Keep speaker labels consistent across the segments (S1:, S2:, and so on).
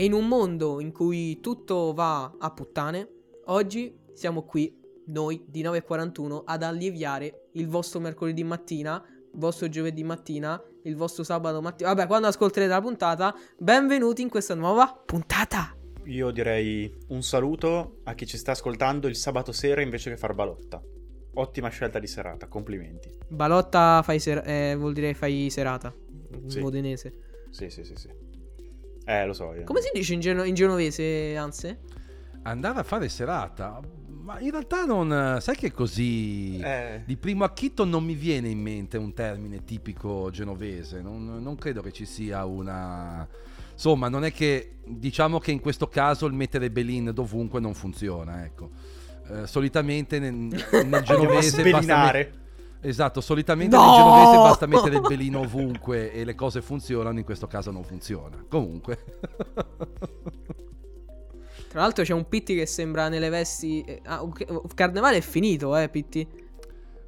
S1: E in un mondo in cui tutto va a puttane, oggi siamo qui, noi di 9.41, ad alleviare il vostro mercoledì mattina, il vostro giovedì mattina, il vostro sabato mattina. Vabbè, quando ascolterete la puntata, benvenuti in questa nuova puntata.
S2: Io direi un saluto a chi ci sta ascoltando il sabato sera invece che far balotta. Ottima scelta di serata, complimenti.
S1: Balotta fai ser- eh, vuol dire fai serata.
S2: Sì.
S1: modenese.
S2: Sì, sì, sì, sì. Eh, lo so. io.
S1: Come si dice in, geno- in genovese, Anse?
S3: Andare a fare serata? Ma in realtà non... Sai che così...
S2: Eh,
S3: Di primo acchito non mi viene in mente un termine tipico genovese, non, non credo che ci sia una... Insomma, non è che diciamo che in questo caso il mettere Belin dovunque non funziona, ecco. Eh, solitamente nel, nel genovese basta met-. Esatto, solitamente
S1: No!
S3: nel genovese basta mettere il belino ovunque e le cose funzionano, in questo caso non funziona. Comunque.
S1: Tra l'altro c'è un Pitti che sembra nelle vesti... eh, ah, Carnevale è finito, eh, Pitti.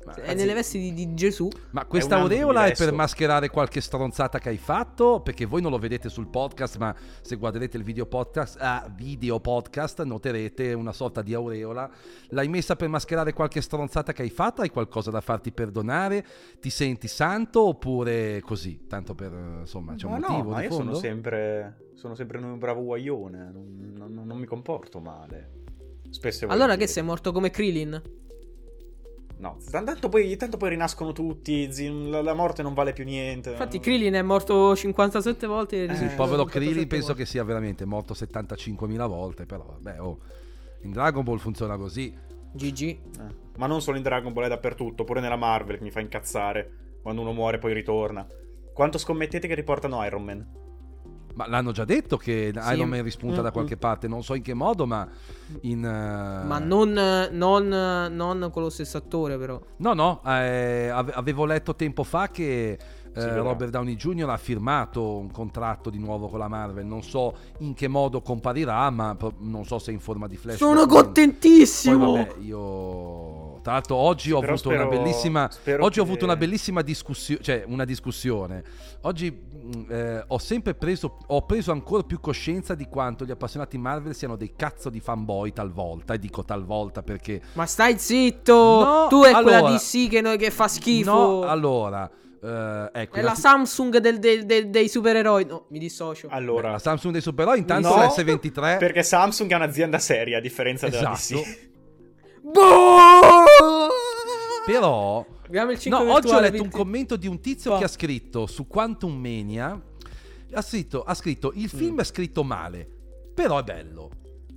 S3: Ma,
S1: È
S2: anzi-
S1: nelle vesti di, di Gesù.
S3: Ma questa aureola è per mascherare qualche stronzata che hai fatto? Perché voi non lo vedete sul podcast, ma se guarderete il video podcast, ah, video podcast noterete una sorta di aureola. L'hai messa per mascherare qualche stronzata che hai fatto? Hai qualcosa da farti perdonare? Ti senti santo oppure così? Tanto per, insomma, c'è un
S2: Ma no,
S3: motivo
S2: ma
S3: di
S2: io
S3: fondo?
S2: sono sempre, sono sempre un bravo guaglione. Non, non- non mi comporto male. Spesso
S1: Allora che sei morto come Krillin?
S2: No, tanto poi, tanto poi rinascono tutti. zi- la, la morte non vale più niente.
S1: Infatti Krillin è morto 57 volte.
S2: Eh,
S3: Sì, il
S1: risorto
S3: povero
S1: 57
S3: Krillin penso
S1: volte.
S3: che sia veramente morto 75.000 volte, però vabbè, oh, in Dragon Ball funziona così.
S1: GG.
S2: Eh, Ma non solo in Dragon Ball, è dappertutto. Pure nella Marvel che mi fa incazzare. Quando uno muore poi ritorna. Quanto scommettete che riportano Iron Man?
S3: Ma l'hanno già detto che
S1: Sì.
S3: Iron Man rispunta da
S2: Mm,
S3: qualche parte, non so in che modo, ma in... eh,
S1: Ma non, non, non con lo stesso attore, però.
S3: No, no, eh, ave- avevo letto tempo fa che eh. Robert Downey Jr. ha firmato un contratto di nuovo con la Marvel, non so in che modo comparirà, ma non so se in forma di flash.
S1: Sono
S3: Poi
S1: contentissimo!
S3: vabbè, io... Tra l'altro oggi ho
S2: Però
S3: avuto
S2: spero-
S3: una bellissima... Oggi ho
S2: che-
S3: avuto una bellissima discussione, cioè una discussione. Oggi mh, eh, ho sempre preso, ho preso ancora più coscienza di quanto gli appassionati Marvel siano dei cazzo di fanboy talvolta, e dico talvolta perché...
S1: Ma stai zitto!
S3: No,
S1: tu è quella
S3: allora-
S1: DC che, noi- che fa schifo.
S3: No, allora... eh, ecco,
S1: è la
S3: innanzi-
S1: Samsung del- del- del- dei supereroi. No, mi dissocio.
S2: Allora,
S3: la Samsung dei supereroi intanto
S2: No,
S3: la S23
S2: perché Samsung è un'azienda seria a differenza della
S3: Esatto.
S2: DC.
S1: Boh!
S3: Però
S1: Abbiamo il 5
S3: no, oggi ho letto un
S1: Pitti.
S3: commento di un tizio
S1: Va.
S3: che ha scritto su Quantum Mania ha scritto, ha scritto il film è scritto male però è bello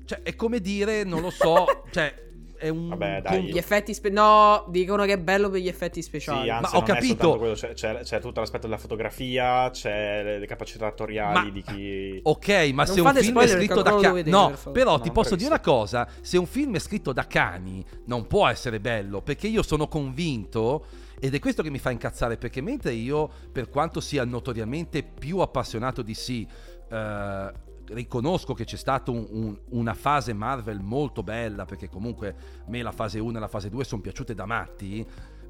S3: cioè è come dire non lo so cioè è un
S2: Vabbè, dai.
S1: Gli effetti spe- No, dicono che è bello per gli effetti speciali.
S2: Sì, anzi,
S3: Ma ho capito.
S2: quello, c'è, c'è- c'è tutto l'aspetto della fotografia, c'è le, le capacità attoriali
S3: Ma-
S2: di chi...
S3: Ok, ma
S1: Non
S3: se un film è scritto da cani, no,
S1: per
S3: però
S2: No,
S3: ti posso dire una cosa: se un film è scritto da cani, non può essere bello perché io sono convinto. Ed è questo che mi fa incazzare perché mentre io, per quanto sia notoriamente più appassionato di sì, eh, riconosco che c'è stata un- un- una fase Marvel molto bella perché comunque a me la fase 1 e la fase 2 sono piaciute da matti.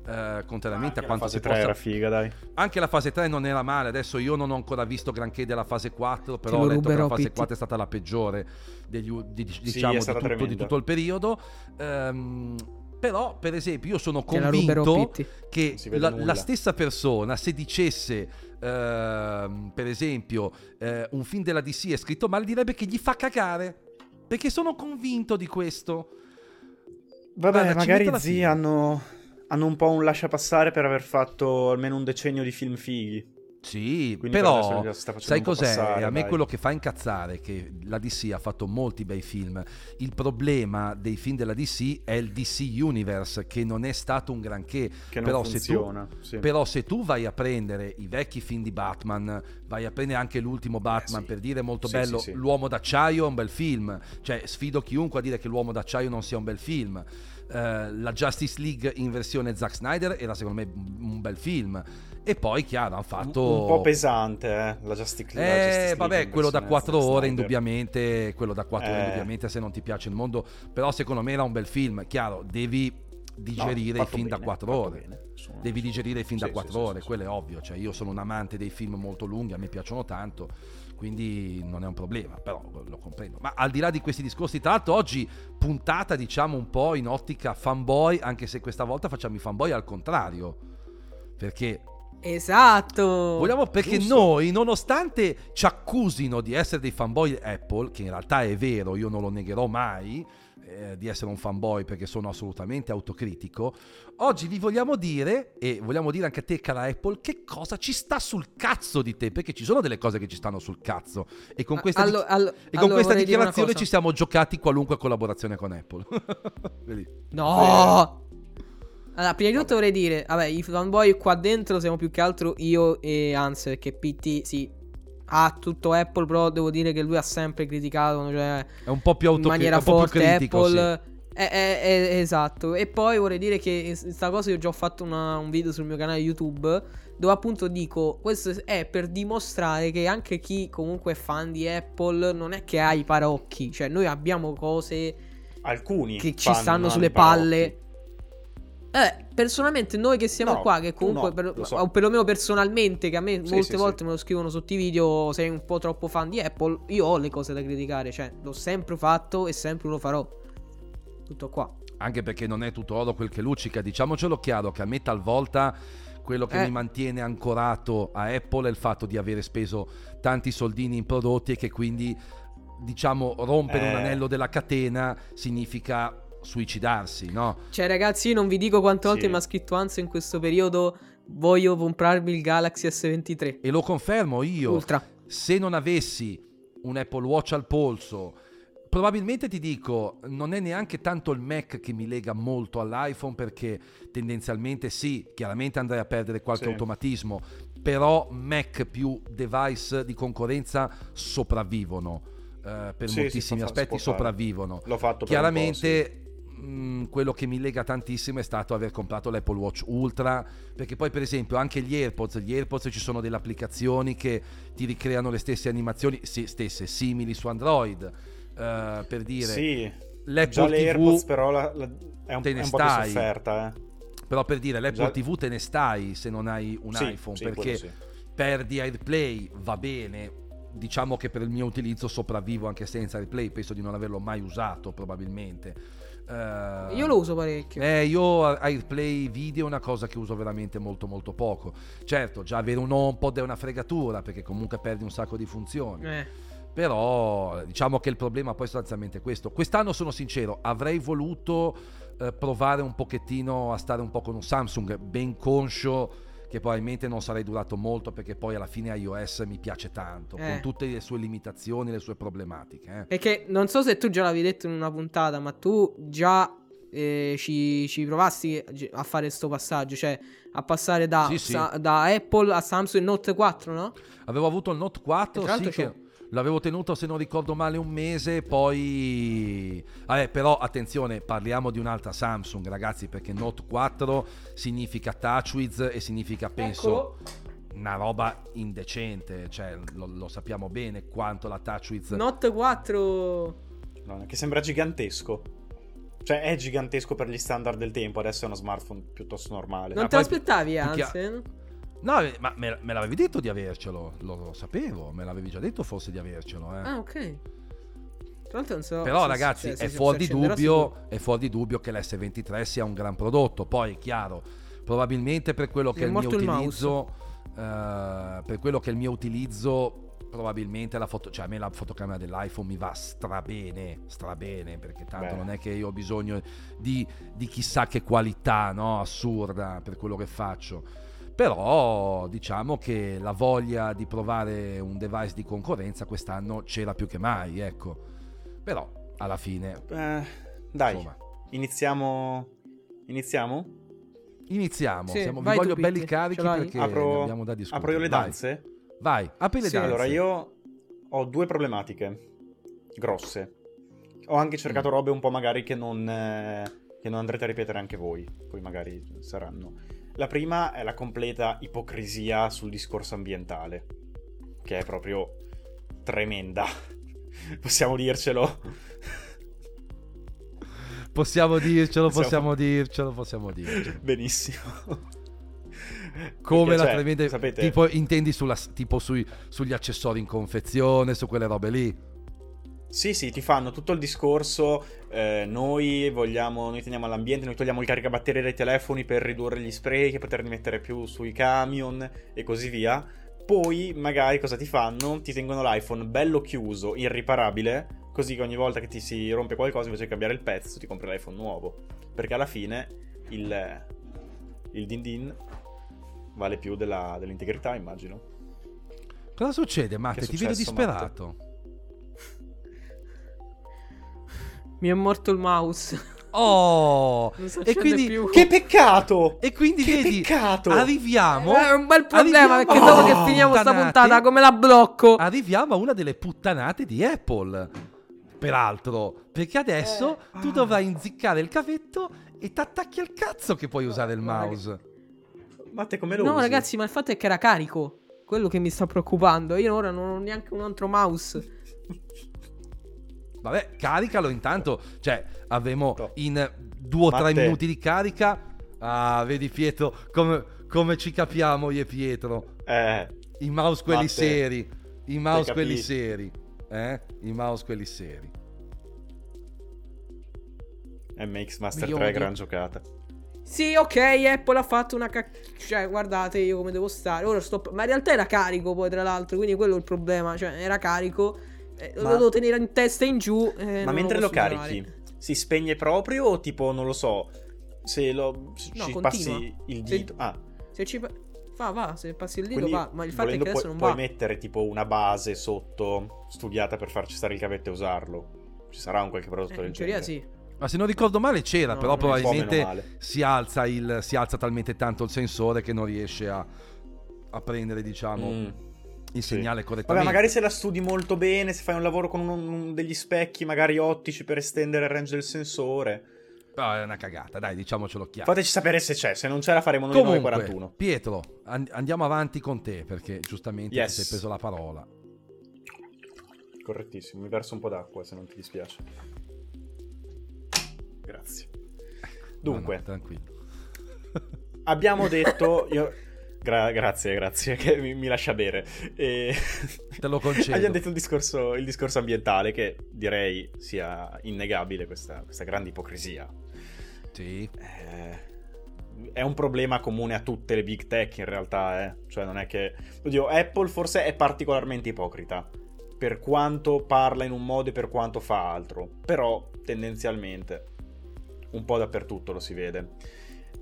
S3: eh, contrariamente
S2: Anche
S3: a
S2: la
S3: quanto
S2: fase
S3: si
S2: 3
S3: possa
S2: era figa, dai.
S3: anche la fase 3 non era male, adesso io non ho ancora visto granché della fase 4, però ho letto che la fase
S1: Pitti.
S3: 4 è stata la peggiore degli, u- di-
S2: è
S3: diciamo, di, tutto, di tutto il periodo. Ehm, però, per esempio, io sono convinto che la, la stessa persona, se dicesse, ehm, per esempio, eh, un film della DC è scritto male, direbbe che gli fa cagare. Perché sono convinto di questo.
S2: Vabbè,
S3: Guarda,
S2: magari
S3: metto la
S2: zi
S3: fine.
S2: hanno, hanno un po' un lasciapassare per aver fatto almeno un decennio di film fighi.
S3: Sì,
S2: Quindi
S3: però sai cos'è?
S2: passare,
S3: a me
S2: dai.
S3: quello che fa incazzare è che la DC ha fatto molti bei film. Il problema dei film della DC è il DC Universe, che non è stato un granché.
S2: Che non
S3: però, se tu,
S2: funziona. sì.
S3: però se tu vai a prendere i vecchi film di Batman, vai a prendere anche l'ultimo Batman
S2: sì.
S3: per dire molto
S2: Sì,
S3: bello. L'uomo d'acciaio è un bel film. Cioè, sfido chiunque a dire che L'uomo d'acciaio non sia un bel film. Eh, la Justice League in versione Zack Snyder era secondo me un bel film. E poi, chiaro, hanno fatto.
S2: Un po' pesante, eh, la Justice, la
S3: Eh,
S2: Justice League
S3: vabbè,
S2: in
S3: quello da
S2: versione
S3: 4
S2: Zack
S3: ore indubbiamente, quello da 4 ore
S2: Eh.
S3: indubbiamente se non ti piace il mondo, però secondo me era un bel film, chiaro, devi
S2: No,
S3: digerire i
S2: fatto
S3: film da
S2: bene,
S3: 4
S2: fatto
S3: ore.
S2: bene, sono-
S3: Devi digerire i film
S2: Sì,
S3: da
S2: sì,
S3: 4
S2: sì,
S3: ore,
S2: sì,
S3: quello è ovvio, cioè io sono un amante dei film molto lunghi, a me piacciono tanto, quindi non è un problema, però lo comprendo. Ma al di là di questi discorsi, tra l'altro oggi puntata diciamo un po' in ottica fanboy, anche se questa volta facciamo i fanboy al contrario, perché
S1: Esatto.
S3: Vogliamo perché
S2: Giusto.
S3: noi, nonostante ci accusino di essere dei fanboy Apple, che in realtà è vero, io non lo negherò mai eh, di essere un fanboy perché sono assolutamente autocritico, oggi vi vogliamo dire, e vogliamo dire anche a te cara Apple, che cosa ci sta sul cazzo di te, perché ci sono delle cose che ci stanno sul cazzo. E con questa,
S1: Allo-
S3: di-
S1: allo-
S3: e con questa dichiarazione ci siamo giocati qualunque collaborazione con Apple.
S1: No! Allora, prima di tutto vorrei dire, vabbè, i fanboy qua dentro siamo più che altro io e Hans, perché PT sì, ha tutto Apple, però devo dire che lui ha sempre criticato, cioè
S3: È un po' più
S1: in
S3: autocritico,
S1: maniera
S3: po' più
S1: forte
S3: critico, sì.
S1: Apple. Eh, eh, eh, esatto. E poi vorrei dire che questa cosa io ho già fatto una- un video sul mio canale YouTube dove appunto dico questo è per dimostrare che anche chi comunque è fan di Apple non è che ha i parocchi, cioè noi abbiamo cose
S2: Alcuni
S1: che ci stanno sulle palle. Eh, personalmente noi che siamo
S2: No,
S1: qua, che comunque,
S2: no,
S1: per-
S2: lo so.
S1: o perlomeno personalmente, che a me
S2: Sì,
S1: molte
S2: sì,
S1: volte
S2: sì.
S1: me lo scrivono sotto i video, sei un po' troppo fan di Apple, io ho le cose da criticare, cioè l'ho sempre fatto e sempre lo farò. Tutto qua.
S3: Anche perché non è tutto oro quel che luccica, diciamocelo chiaro che a me talvolta quello che
S1: Eh.
S3: mi mantiene ancorato a Apple è il fatto di avere speso tanti soldini in prodotti e che quindi diciamo rompere un
S2: Eh.
S3: anello della catena significa suicidarsi, no?
S1: Cioè ragazzi, io non vi dico quante volte
S2: Sì.
S1: mi ha scritto Anzo in questo periodo, voglio comprarmi il Galaxy S23
S3: E lo confermo io,
S1: Ultra.
S3: se non avessi un Apple Watch al polso, probabilmente ti dico, non è neanche tanto il Mac che mi lega molto all'iPhone perché tendenzialmente sì, chiaramente andrei a perdere qualche
S2: Sì.
S3: automatismo, però Mac più device di concorrenza sopravvivono. eh, per
S2: Sì,
S3: moltissimi aspetti sopravvivono.
S2: L'ho fatto per
S3: Chiaramente mh, quello che mi lega tantissimo è stato aver comprato l'Apple Watch Ultra perché poi per esempio anche gli AirPods gli AirPods ci sono delle applicazioni che ti ricreano le stesse animazioni sì, stesse simili su Android eh, per dire
S2: sì. Già
S3: l'Apple
S2: le
S3: TV
S2: AirPods però la- la- è un,
S3: te
S2: è un po' più
S3: stai.
S2: sofferta, eh.
S3: però per dire l'Apple
S2: Già-
S3: TV te ne stai se non hai un
S2: Sì,
S3: iPhone
S2: sì,
S3: perché perdi AirPlay va bene diciamo che per il mio utilizzo sopravvivo anche senza AirPlay penso di non averlo mai usato probabilmente Eh,
S1: Io lo uso parecchio.
S3: Eh, io AirPlay video è una cosa che uso veramente molto molto poco. Certo, già avere un HomePod è una fregatura perché comunque perdi un sacco di funzioni.
S1: Eh.
S3: Però diciamo che il problema poi sostanzialmente è questo. Quest'anno sono sincero, avrei voluto eh, provare un pochettino a stare un po' con un Samsung, ben conscio che probabilmente non sarei durato molto perché poi alla fine iOS mi piace tanto,
S1: Eh.
S3: con tutte le sue limitazioni, le sue problematiche. eh.
S1: Perché non so se tu già l'avevi detto in una puntata, ma tu già eh, ci, ci provasti a fare sto passaggio, cioè a passare da,
S3: Sì, sì.
S1: sa- da Apple a Samsung Note 4, no?
S3: Avevo avuto il Note 4,
S1: E tra
S3: sì, che l'avevo tenuto se non ricordo male un mese, poi... Vabbè, però attenzione, parliamo di un'altra Samsung, ragazzi, perché Note 4 significa TouchWiz e significa, penso, una roba indecente, cioè lo, lo sappiamo bene quanto la TouchWiz...
S1: Note 4
S2: No, che sembra gigantesco. Cioè, è gigantesco per gli standard del tempo. Adesso è uno smartphone piuttosto normale.
S1: non
S3: Ma
S1: te
S3: poi
S1: l'aspettavi,
S3: che-
S1: Hansen?
S3: No, eh, ma me, me l'avevi detto di avercelo, lo, lo sapevo, me l'avevi già detto forse di avercelo, eh.
S1: Ah, ok. Tra l'altro non so
S3: Però
S1: se-
S3: ragazzi
S1: cioè, se
S3: è, fuori dubbio, è fuori di dubbio che l'S23 sia un gran prodotto. Poi è chiaro, probabilmente per quello che è
S1: è
S3: il mio
S1: il
S3: utilizzo, eh, per quello che è il mio utilizzo, probabilmente la foto, cioè a me la fotocamera dell'iPhone mi va strabene, strabene, perché tanto
S2: Beh.
S3: non è che io ho bisogno di, di chissà che qualità, no? Assurda per quello che faccio. Però diciamo che la voglia di provare un device di concorrenza quest'anno c'era più che mai, ecco. Però alla fine,
S2: Eh, dai,
S3: insomma,
S2: iniziamo. Iniziamo?
S3: iniziamo.
S1: Sì,
S3: Siamo, vi
S1: vai
S3: voglio belli carichi perché
S2: Apro-
S3: abbiamo da discutere.
S2: Apro io le
S3: Vai,
S2: danze?
S3: Vai, apri le
S1: Sì,
S3: danze.
S2: Allora, io ho due problematiche grosse. Ho anche cercato robe un po' magari che non, eh, che non andrete a ripetere anche voi. Poi magari saranno. La prima è la completa ipocrisia sul discorso ambientale. Che è proprio tremenda. Possiamo dircelo.
S3: Possiamo dircelo,
S2: Possiamo-
S3: possiamo dircelo, possiamo dircelo.
S2: Benissimo.
S3: Come
S2: Perché,
S3: la
S2: cioè,
S3: tremenda...
S2: sapete-
S3: Tipo, intendi sulla, tipo sui- sugli accessori in confezione, su quelle robe lì?
S2: Sì, sì, ti fanno tutto il discorso. eh, noi vogliamo, noi teniamo l'ambiente, noi togliamo il caricabatterie dai telefoni per ridurre gli sprechi poterli mettere più sui camion e così via. Poi, magari, cosa ti fanno? Ti tengono l'iPhone bello chiuso, irriparabile, così che ogni volta che ti si rompe qualcosa, invece di cambiare il pezzo, ti compri l'iPhone nuovo. Perché alla fine il, il din din vale più della- dell'integrità, immagino.
S3: Cosa succede, Matte? Ti vedo disperato.
S1: Mi è morto il mouse.
S3: Oh! E quindi,
S1: più.
S2: Che peccato!
S3: e quindi
S2: Che
S3: vedi,
S2: peccato!
S3: arriviamo...
S1: Eh, È un bel problema perché
S2: Oh,
S1: dopo che finiamo sta
S3: puttanate.
S1: puntata, come la blocco?
S3: arriviamo a una delle puttanate di Apple. Peraltro, perché adesso
S1: Eh.
S3: tu
S2: Ah.
S3: dovrai inziccare il cavetto e t'attacchi al cazzo che puoi usare il mouse.
S2: Ma te come lo
S1: No,
S2: usi?
S1: ragazzi, ma il fatto è che era carico. Quello che mi sta preoccupando. Io ora non ho neanche un altro mouse.
S3: Vabbè, caricalo intanto. Cioè, avremo
S2: No.
S3: in due o tre minuti di carica. Ah, vedi Pietro, come, come ci capiamo io e Pietro.
S2: Eh,
S3: I mouse quelli
S2: Matte,
S3: seri. I mouse quelli
S2: capito.
S3: seri. Eh? I mouse quelli seri.
S2: MX Master
S1: Mi
S2: 3,
S1: odio.
S2: gran giocata.
S1: Sì, ok, Apple ha fatto una cac... Cioè, guardate io come devo stare. Ora sto... Ma in realtà era carico poi, tra l'altro, quindi quello è il problema. Cioè, era carico. Eh,
S2: Ma-
S1: Lo devo tenere in testa in giù. eh,
S2: Ma mentre lo
S1: usare.
S2: carichi, si spegne proprio o tipo, non lo so, se lo se
S1: No,
S2: ci
S1: continua.
S2: passi il
S1: Se-
S2: dito? Ah,
S1: Se ci... Va, va, se passi il dito
S2: quindi
S1: va. Ma il fatto è che adesso
S2: puoi,
S1: non
S2: puoi
S1: va.
S2: mettere tipo una base sotto studiata per farci stare il cavetto e usarlo. Ci sarà un qualche prodotto
S1: Eh,
S2: del
S1: in teoria
S2: genere.
S1: sì.
S3: Ma se non ricordo male c'era,
S1: No,
S3: però probabilmente si alza, il, si alza talmente tanto il sensore che non riesce a, a prendere, diciamo,
S2: Mm.
S3: Il
S2: sì.
S3: segnale
S2: Vabbè,
S3: correttamente.
S2: magari se la studi molto bene, se fai un lavoro con un- un- degli specchi magari ottici per estendere il range del sensore.
S3: Però è una cagata, dai, diciamocelo chiaro.
S2: Fateci sapere se c'è, se non c'è la faremo noi
S3: Comunque,
S2: 941.
S3: Pietro, an- andiamo avanti con te perché giustamente
S2: Yes.
S3: ti sei preso la parola.
S2: Correttissimo, mi verso un po' d'acqua se non ti dispiace. Grazie. Dunque,
S3: No, no, tranquillo.
S2: abbiamo detto... Io... gra- grazie, grazie, che mi, mi lascia bere. E...
S3: Te lo concedo.
S2: Abbiamo detto il discorso, il discorso ambientale, che direi sia innegabile questa, questa grande ipocrisia.
S3: Sì.
S2: Eh, è un problema comune a tutte le big tech in realtà, eh. Cioè non è che... Oddio, Apple forse è particolarmente ipocrita. Per quanto parla in un modo e per quanto fa altro. Però, tendenzialmente, un po' dappertutto lo si vede.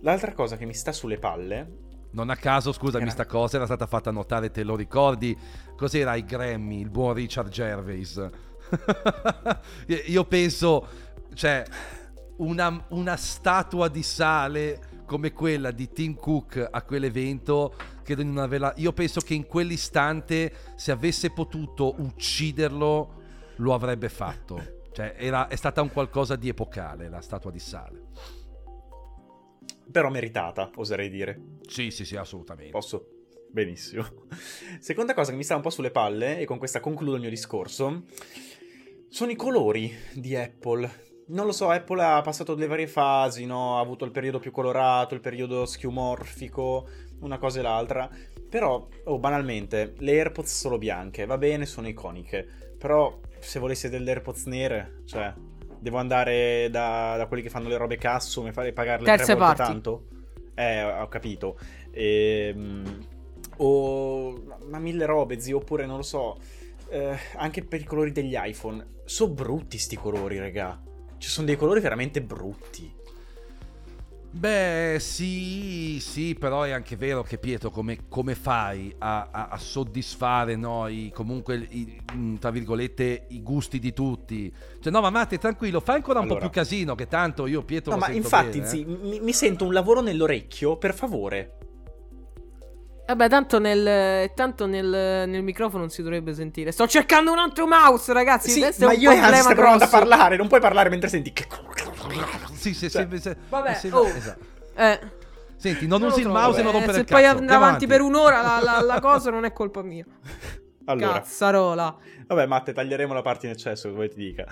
S2: L'altra cosa che mi sta sulle palle...
S3: Non a caso, scusami,
S2: Era-
S3: sta cosa era stata fatta notare, te lo ricordi? Cos'era ai Grammy, il buon Richard Gervais? Io penso, cioè, una, una statua di sale come quella di Tim Cook a quell'evento, credo di non averla... Io penso che in quell'istante, se avesse potuto ucciderlo, lo avrebbe fatto. Cioè, era, è stata un qualcosa di epocale, la statua di sale.
S2: Però meritata, oserei dire.
S3: Sì, sì, sì, assolutamente.
S2: Posso? Benissimo. Seconda cosa che mi sta un po' sulle palle, e con questa concludo il mio discorso, sono i colori di Apple. Non lo so, Apple ha passato delle varie fasi, no? Ha avuto il periodo più colorato, il periodo schiumorfico, una cosa e l'altra. Però, oh, banalmente, le AirPods solo bianche, va bene, sono iconiche. Però, se volessi delle AirPods nere, cioè, devo andare da, da quelli che fanno le robe custom e fare pagarle
S1: Terze
S2: tre volte
S1: parti.
S2: tanto? Eh, ho capito. Ehm, o ma mille robe, zio, oppure non lo so. eh, anche per i colori degli iPhone. Sono brutti sti colori, raga. Ci sono dei colori veramente brutti.
S3: Beh, sì, sì, però è anche vero che Pietro, come, come fai a, a- a soddisfare no, i- comunque, i- mm, tra virgolette, i gusti di tutti? Cioè, no, ma Matte, tranquillo, fai ancora un po'
S2: Allora.
S3: più casino, che tanto io Pietro
S2: No,
S3: lo
S2: ma
S3: sento
S2: infatti,
S3: bene, eh.
S2: zi, mi, mi sento un lavoro nell'orecchio, per favore.
S1: Vabbè, tanto nel, tanto nel, nel microfono non si dovrebbe sentire. Sto cercando un altro mouse, ragazzi.
S2: Sì, ma
S1: è un
S2: io e Hans stiamo provando a parlare, non puoi parlare mentre senti che...
S3: Sì, sì,
S2: Cioè,
S3: sì,
S1: vabbè,
S3: sì,
S1: oh.
S3: esatto.
S1: Eh,
S3: Senti, non
S1: non
S3: usi il mouse e non
S1: Eh,
S3: rompere
S1: Se
S3: il
S1: poi
S3: cazzo.
S1: andare
S3: Andiamo
S1: avanti per un'ora la, la- la cosa non è colpa mia.
S2: Allora,
S1: Cazzarola.
S2: Vabbè, Matte, taglieremo la parte in eccesso, come ti dica.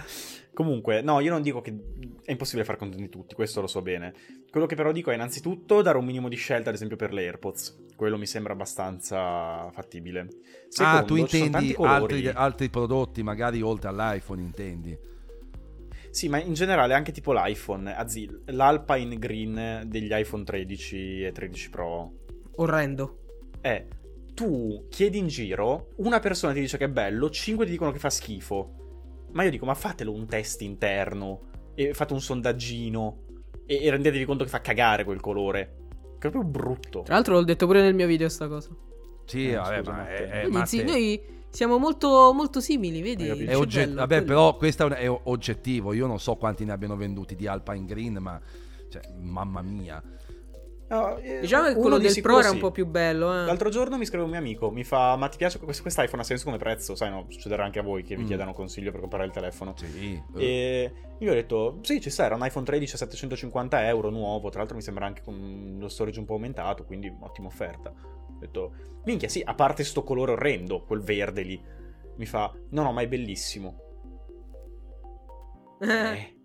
S2: Comunque, no, io non dico che è impossibile far contenti tutti, questo lo so bene. Quello che però dico è innanzitutto dare un minimo di scelta, ad esempio per le AirPods. Quello mi sembra abbastanza fattibile. Secondo,
S3: ah, tu intendi altri, altri prodotti, magari oltre all'iPhone, intendi?
S2: Sì, ma in generale anche tipo l'iPhone, anzi l'Alpine Green degli iPhone 13 e 13 Pro
S1: Orrendo.
S2: è tu chiedi in giro, una persona ti dice che è bello, cinque ti dicono che fa schifo. Ma io dico, ma fatelo un test interno e fate un sondaggino e, e rendetevi conto che fa cagare quel colore. Che è proprio brutto.
S1: Tra l'altro l'ho detto pure nel mio video sta cosa.
S3: Sì,
S2: Eh,
S3: vabbè,
S2: scusa,
S3: ma è, è,
S1: Vedi,
S3: ma
S1: sì, noi siamo molto, molto simili, vedi?
S3: È
S1: Il
S3: ogge-
S1: cervello,
S3: vabbè,
S1: quello.
S3: però questo è, oggettivo. Io non so quanti ne abbiano venduti di Alpine Green, ma cioè, mamma mia.
S2: No, eh,
S1: Diciamo che quello del Pro era
S2: sì.
S1: un po' più bello, eh.
S2: L'altro giorno mi scrive un mio amico, mi fa, ma ti piace questo, questo iPhone ha senso come prezzo? Sai, no, succederà anche a voi che vi
S3: Mm.
S2: chiedano consiglio per comprare il telefono.
S3: Sì. eh.
S2: E io ho detto, sì, ci sta, era un iPhone 13 a 750 euro nuovo, tra l'altro mi sembra anche con lo storage un po' aumentato, quindi ottima offerta. Ho detto, minchia, sì, a parte sto colore orrendo, quel verde lì. Mi fa, no, no, ma è bellissimo. Eh.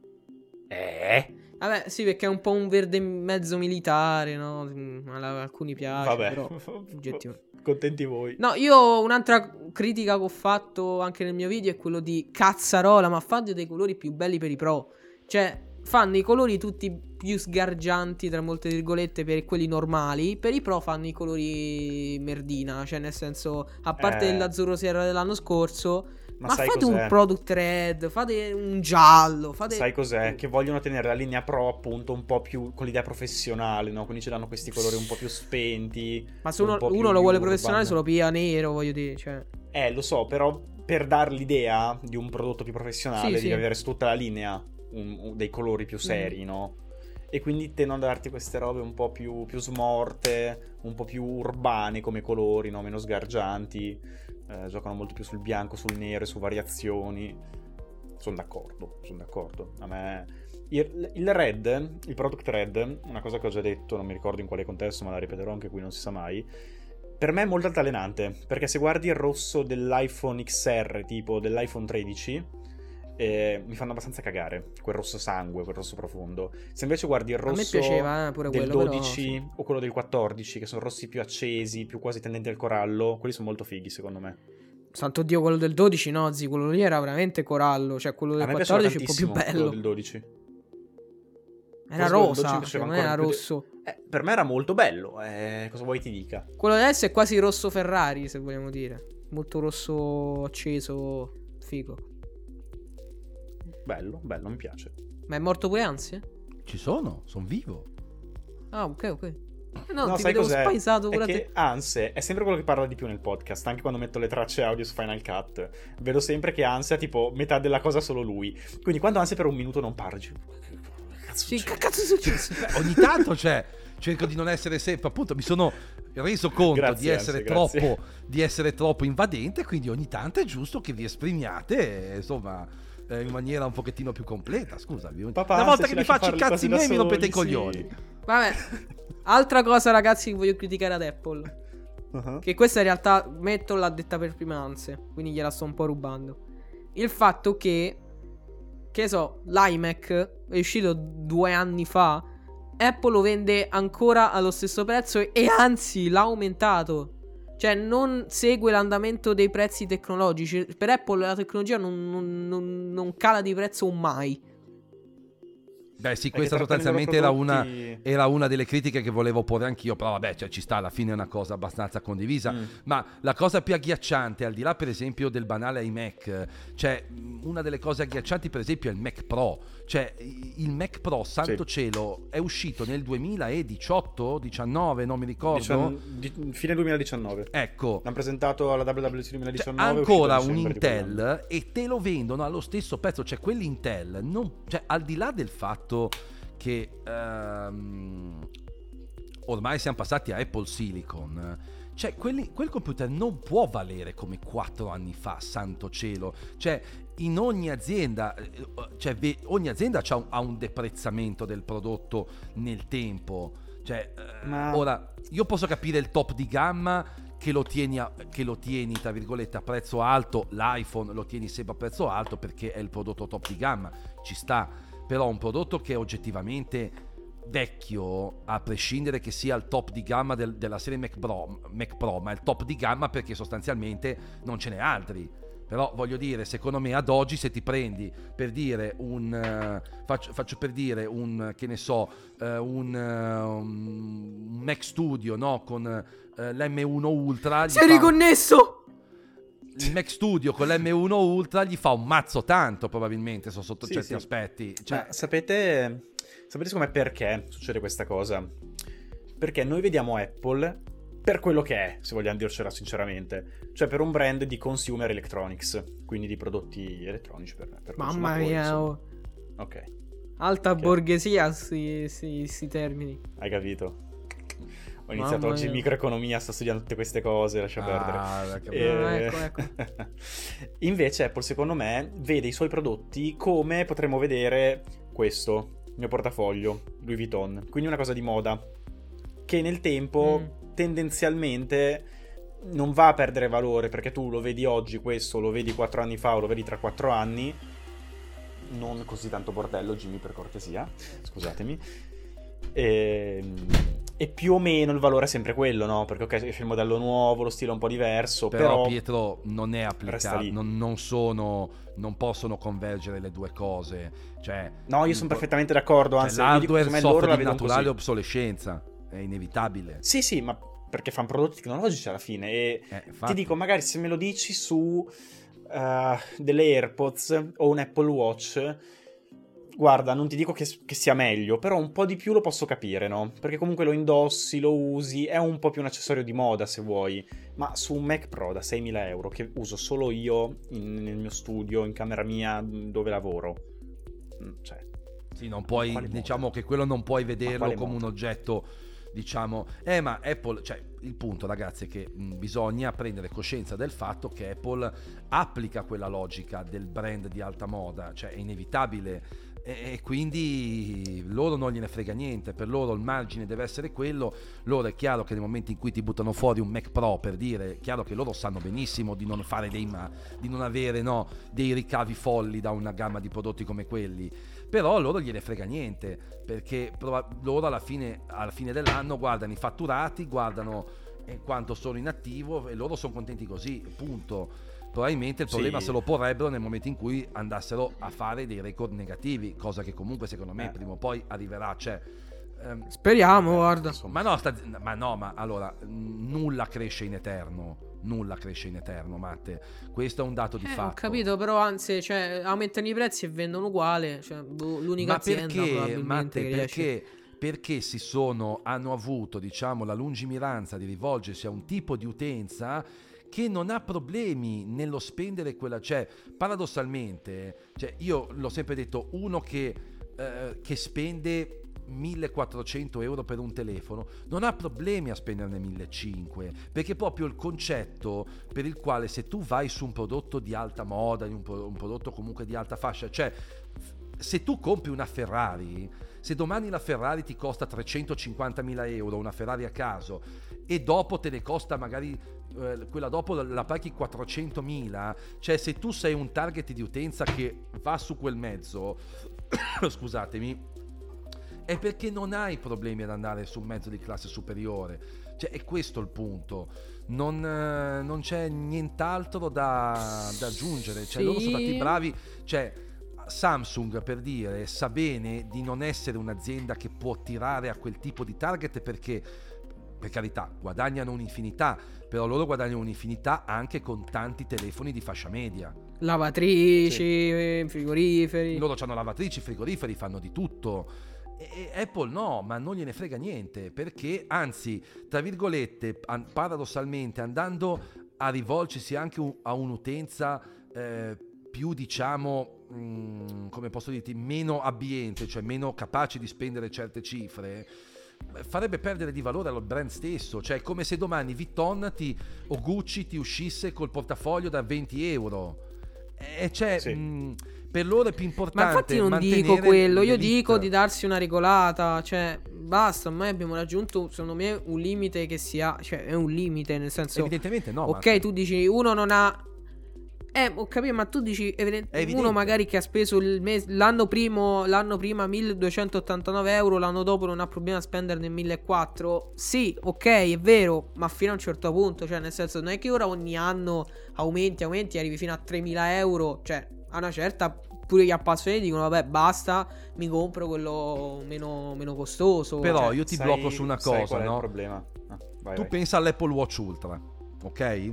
S2: Eh.
S1: Vabbè, sì, perché è un po' un verde mezzo militare, no? Mm, a alcuni piace,
S2: Vabbè,
S1: però...
S2: contenti voi.
S1: No, io un'altra critica che ho fatto anche nel mio video è quello di cazzarola, ma fate dei colori più belli per i pro. Cioè, fanno i colori tutti più sgargianti, tra molte virgolette, per quelli normali. Per i pro fanno i colori merdina. Cioè, nel senso, a parte
S2: Eh.
S1: l'azzurro sera dell'anno scorso,
S2: Ma,
S1: ma, fate
S2: cos'è?
S1: un product red, fate un giallo, fate...
S2: Sai cos'è? Che vogliono tenere la linea pro appunto un po' più con l'idea professionale, no? Quindi ce l'hanno questi colori un po' più spenti.
S1: Ma se
S2: un
S1: uno, uno lo vuole
S2: urban.
S1: professionale, se lo pia nero, voglio dire. Cioè.
S2: Eh, lo so, però per dar l'idea di un prodotto più professionale
S1: Sì,
S2: devi
S1: sì.
S2: avere su tutta la linea un- un- dei colori più seri,
S1: Mm.
S2: no? E quindi tendono a darti queste robe un po' più, più smorte, un po' più urbane come colori, no? Meno sgargianti. Eh, giocano molto più sul bianco, sul nero e su variazioni. Sono d'accordo, sono d'accordo. A me... Il, il red, il product red, una cosa che ho già detto, non mi ricordo in quale contesto, ma la ripeterò anche qui, non si sa mai. Per me è molto altalenante, perché se guardi il rosso dell'iPhone XR, tipo dell'iPhone 13, eh, mi fanno abbastanza cagare. Quel rosso sangue, quel rosso profondo. Se invece guardi il
S1: A me
S2: rosso
S1: piaceva eh,
S2: del
S1: quello,
S2: 12
S1: però,
S2: o quello del 14, che sono rossi più accesi, più quasi tendenti al corallo, quelli sono molto fighi secondo me.
S1: Santo Dio, quello del 12, no, zi, quello lì era veramente corallo. Cioè, quello del
S2: me piaceva
S1: 14 è un po' più
S2: quello
S1: bello.
S2: del 12.
S1: Era
S2: Forse quello del 12 mi
S1: rosa, secondo me era
S2: ancora di
S1: rosso.
S2: Eh, per me era molto bello, eh, cosa vuoi ti dica?
S1: Quello adesso è quasi rosso Ferrari, se vogliamo dire. Molto rosso acceso, figo.
S2: Bello, bello, mi piace.
S1: Ma è morto pure Ansia?
S3: Ci sono, sono vivo.
S1: Ah, ok, ok. No,
S2: No,
S1: ti
S2: sai cos'è?
S1: spaesato
S2: È
S1: pure
S2: che. Anse è sempre quello che parla di più nel podcast, anche quando metto le tracce audio su Final Cut. Vedo sempre che Anse ha tipo metà della cosa solo lui. Quindi quando Anse per un minuto non parla, dici, che cazzo
S1: Sì, che cazzo è successo?
S3: Beh, ogni tanto, cioè, cerco di non essere sempre, appunto, mi sono reso conto
S2: Grazie,
S3: di, essere
S2: grazie.
S3: troppo, di essere troppo invadente, quindi ogni tanto è giusto che vi esprimiate, eh, insomma, eh, in maniera un pochettino più completa. Scusavi,
S2: Papà,
S3: una volta che mi faccio i cazzi miei mi rompete i
S2: soli, sì.
S3: coglioni.
S1: Vabbè. Altra cosa, ragazzi, che voglio criticare ad Apple.
S2: Uh-huh.
S1: Che questa in realtà Metto l'ha detta per prima Anse. Quindi gliela sto un po' rubando. Il fatto che. Che so, l'iMac è uscito due anni fa. Apple lo vende ancora allo stesso prezzo e, e anzi l'ha aumentato. Cioè, non segue l'andamento dei prezzi tecnologici. Per Apple la tecnologia non, non- non- cala di prezzo mai.
S3: Beh, sì, questa sostanzialmente era una, era una delle critiche che volevo porre anch'io, però vabbè, cioè, ci sta, alla fine è una cosa abbastanza condivisa.
S2: Mm.
S3: Ma la cosa più agghiacciante, al di là per esempio del banale iMac, cioè una delle cose agghiaccianti per esempio è il Mac Pro. Cioè il Mac Pro, santo
S2: Sì.
S3: cielo, è uscito nel 2018, 19, non mi ricordo.
S2: Dician- di- fine 2019.
S3: Ecco,
S2: L'hanno presentato alla
S3: cioè,
S2: 2019. è
S3: ancora un. Intel e te lo vendono allo stesso prezzo, cioè quell'Intel, non, cioè, al di là del fatto che ehm, ormai siamo passati a Apple Silicon, cioè quelli- quel computer non può valere come 4 anni fa, santo cielo, cioè in ogni azienda, eh, cioè ogni azienda un- ha un deprezzamento del prodotto nel tempo, cioè eh,
S2: Ma-
S3: ora io posso capire il top di gamma che lo tieni, a, che lo tieni tra virgolette a prezzo alto, l'iPhone lo tieni sempre a prezzo alto perché è il prodotto top di gamma, ci sta. Però un prodotto che è oggettivamente vecchio, a prescindere che sia il top di gamma del- della serie Mac Pro, Mac Pro, ma è il top di gamma perché sostanzialmente non ce n'è altri. Però voglio dire, secondo me ad oggi se ti prendi per dire un... eh, faccio, faccio per dire un, che ne so, eh, un, eh, un Mac Studio, no? Con eh, l'M1 Ultra...
S1: è
S3: fa-
S1: riconnesso!
S3: Il Mac Studio con l'M1 Ultra gli fa un mazzo tanto probabilmente so- sotto
S2: Sì,
S3: certi
S2: sì.
S3: aspetti. Cioè,
S2: Ma sapete, sapete secondo me perché succede questa cosa? Perché noi vediamo Apple per quello che è, se vogliamo dircela sinceramente, cioè per un brand di consumer electronics, quindi di prodotti elettronici per, per
S1: Mamma mia, oh.
S2: Ok,
S1: alta
S2: Ok.
S1: borghesia sti, sti- sti termini.
S2: hai capito. Ho iniziato
S1: Mamma
S2: oggi
S1: mia.
S2: microeconomia, sto studiando tutte queste cose, lascia perdere.
S3: ah, che
S2: E-
S1: ecco, ecco.
S2: Invece Apple secondo me vede i suoi prodotti come potremmo vedere questo, il mio portafoglio, Louis Vuitton. Quindi una cosa di moda che nel tempo
S1: Mm.
S2: tendenzialmente non va a perdere valore perché tu lo vedi oggi questo, lo vedi quattro anni fa o lo vedi tra quattro anni. Non così tanto bordello, Jimmy, per cortesia, scusatemi. E, e più o meno il valore è sempre quello, no? Perché ok, esce il modello nuovo, lo stile è un po' diverso,
S3: però,
S2: però,
S3: Pietro non è applicato, non, non sono, non possono convergere le due cose. Cioè,
S2: No, io sono perfettamente d'accordo,
S3: cioè,
S2: anzi, dico,
S3: l'hardware soffre
S2: la
S3: di naturale
S2: così.
S3: obsolescenza, è inevitabile.
S2: Sì, sì, ma perché fanno prodotti tecnologici alla fine e
S3: Eh,
S2: ti dico, magari se me lo dici su eh, delle AirPods o un Apple Watch, guarda, non ti dico che, che sia meglio, però un po' di più lo posso capire, no? Perché comunque lo indossi, lo usi, è un po' più un accessorio di moda se vuoi, ma su un Mac Pro da 6.000 euro che uso solo io in- nel mio studio, in camera mia dove lavoro, mm, cioè...
S3: Sì, non puoi,
S2: moda?
S3: diciamo che quello non puoi vederlo come
S2: moda?
S3: un oggetto, diciamo, eh ma Apple, cioè il punto ragazzi è che mh, bisogna prendere coscienza del fatto che Apple applica quella logica del brand di alta moda, cioè è inevitabile e, quindi loro non gliene frega niente, per loro il margine deve essere quello, loro è chiaro che nel momento in cui ti buttano fuori un Mac Pro per dire, è chiaro che loro sanno benissimo di non fare dei ma, di non avere no, dei ricavi folli da una gamma di prodotti come quelli. Però loro gliene frega niente perché loro alla fine, alla fine dell'anno guardano i fatturati guardano eh, quanto sono in attivo e loro sono contenti così punto probabilmente il
S2: Sì.
S3: problema se lo porrebbero nel momento in cui andassero a fare dei record negativi cosa che comunque secondo me
S2: Eh.
S3: prima o poi arriverà cioè ehm,
S1: Speriamo,
S2: Eh,
S1: guarda.
S2: insomma.
S3: ma no, sta- ma no, ma allora nulla cresce in eterno. Nulla cresce in eterno, Matte. Questo è un dato di
S1: Eh,
S3: fatto.
S1: ho capito, però anzi, cioè, aumentano i prezzi e vendono uguale. Cioè, boh, l'unica
S3: Ma
S1: azienda
S3: perché, Matte,
S1: che riesce.
S3: perché, perché si sono, hanno avuto, diciamo, la lungimiranza di rivolgersi a un tipo di utenza che non ha problemi nello spendere quella, cioè, paradossalmente, cioè, io l'ho sempre detto, uno che, eh, che spende 1400 euro per un telefono non ha problemi a spenderne 1500 perché proprio il concetto per il quale se tu vai su un prodotto di alta moda un, pro- un prodotto comunque di alta fascia cioè se tu compri una Ferrari se domani la Ferrari ti costa 350.000 euro una Ferrari a caso e dopo te ne costa magari eh, quella dopo la- paghi 400.000 cioè se tu sei un target di utenza che va su quel mezzo scusatemi è perché non hai problemi ad andare su un mezzo di classe superiore. Cioè, è questo il punto. Non, eh, non c'è nient'altro da, da aggiungere. Cioè, loro sono
S1: Sì.
S3: stati bravi. Cioè, Samsung, per dire, sa bene di non essere un'azienda che può tirare a quel tipo di target perché, per carità, guadagnano un'infinità, però loro guadagnano un'infinità anche con tanti telefoni di fascia media.
S1: Lavatrici, eh, frigoriferi.
S3: Loro hanno lavatrici, frigoriferi, fanno di tutto. E Apple no, ma non gliene frega niente perché, anzi, tra virgolette, paradossalmente, andando a rivolgersi anche a un'utenza eh, più, diciamo, mm, come posso dirti, meno abbiente, cioè meno capace di spendere certe cifre, eh, farebbe perdere di valore al brand stesso. Cioè, è come se domani Vuitton ti, o Gucci ti uscisse col portafoglio da 20 euro. E cioè,
S2: Sì.
S3: mh, per loro è più importante.
S1: Ma infatti non dico quello, io
S3: l'elite.
S1: dico di darsi una regolata, cioè basta, ormai abbiamo raggiunto secondo me un limite che sia, cioè è un limite nel senso
S3: Evidentemente no.
S1: Ok,
S3: Matte.
S1: tu dici uno non ha Eh, ho capito, ma tu dici uno magari che ha speso il mes- l'anno, primo, l'anno prima 1289 euro, l'anno dopo non ha problema a spenderne 1400. Sì, ok, è vero, ma fino a un certo punto, cioè nel senso non è che ora ogni anno aumenti, aumenti, arrivi fino a 3000 euro, cioè a una certa pure gli appassionati dicono vabbè basta, mi compro quello meno, meno costoso.
S3: Però
S1: cioè.
S3: io ti
S2: Sai-
S3: blocco su una cosa,
S2: qual è il
S3: no?
S2: problema? Ah, vai,
S3: tu
S2: vai.
S3: pensa all'Apple Watch Ultra, ok?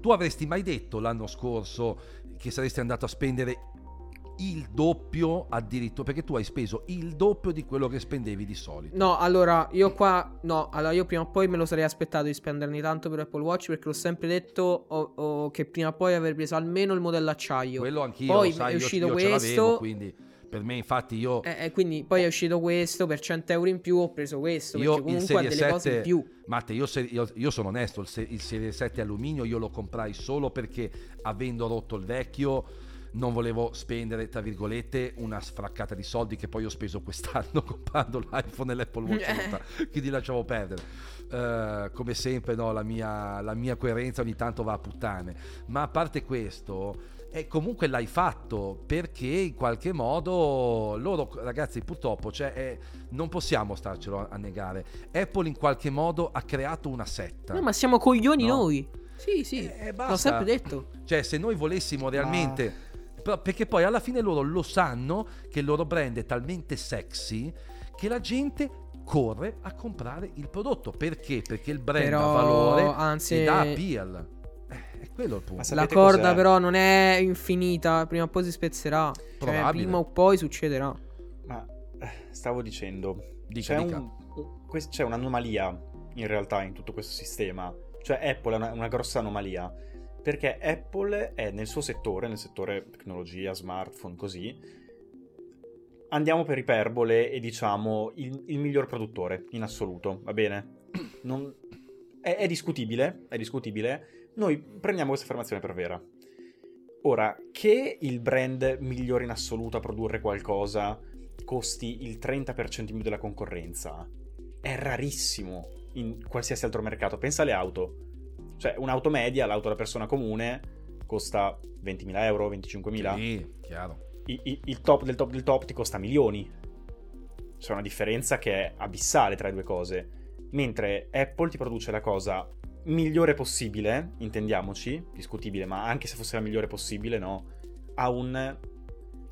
S3: Tu avresti mai detto l'anno scorso che saresti andato a spendere il doppio addirittura perché tu hai speso il doppio di quello che spendevi di solito.
S1: No, allora io qua. No, allora io prima o poi me lo sarei aspettato di spenderne tanto per Apple Watch perché l'ho sempre detto o- o che prima o poi avrei preso almeno il modello acciaio.
S3: Quello anch'io,
S1: Poi
S3: sai,
S1: è
S3: io-
S1: uscito
S3: io, l'avevo,
S1: questo.
S3: quindi per me infatti io
S1: Eh, eh, quindi poi è uscito questo per 100 euro in più. Ho preso questo
S3: Io
S1: perché comunque ha delle cose in
S3: 7
S1: più.
S3: Matte, io, se- io- io sono onesto, il, se- il Serie 7 alluminio io lo comprai solo perché avendo rotto il vecchio non volevo spendere, tra virgolette, una sfraccata di soldi che poi ho speso quest'anno comprando l'iPhone e l'Apple Watch
S1: Eh.
S3: Ultra, quindi lasciamo perdere. Eh, come sempre, no, la, mia, la mia coerenza ogni tanto va a puttane. Ma a parte questo, e comunque l'hai fatto perché in qualche modo loro ragazzi purtroppo cioè, eh, non possiamo starcelo a negare Apple in qualche modo ha creato una setta
S1: No, ma siamo coglioni
S3: No.
S1: noi. Sì, sì.
S3: Eh,
S1: L'ho
S3: basta.
S1: sempre detto.
S3: cioè se noi volessimo realmente però- perché poi alla fine loro lo sanno che il loro brand è talmente sexy che la gente corre a comprare il prodotto perché? perché il brand
S1: Però,
S3: ha valore
S1: anzi-
S3: ed ha appeal Eh, è quello il punto
S1: La corda
S2: cos'è?
S1: però non è infinita. Prima o poi si spezzerà. Cioè, prima o poi succederà.
S2: Ma eh, stavo dicendo,
S3: Dica,
S2: c'è,
S3: dica.
S2: un- un- quest- c'è un'anomalia in realtà in tutto questo sistema. Cioè Apple è una, una grossa anomalia. Perché Apple è nel suo settore, nel settore tecnologia, smartphone, così. Andiamo per iperbole e diciamo il, il miglior produttore in assoluto, va bene? Non- è, è discutibile, è discutibile. Noi prendiamo questa affermazione per vera. Ora, che il brand migliore in assoluto a produrre qualcosa costi il 30% in più della concorrenza è rarissimo in qualsiasi altro mercato. Pensa alle auto. Cioè, un'auto media, l'auto da persona comune, costa 20.000 euro, 25.000.
S3: Sì, chiaro
S2: I- i- il top del top del top ti costa milioni. C'è una differenza che è abissale tra le due cose. Mentre Apple ti produce la cosa migliore possibile, intendiamoci, discutibile, ma anche se fosse la migliore possibile, no, ha un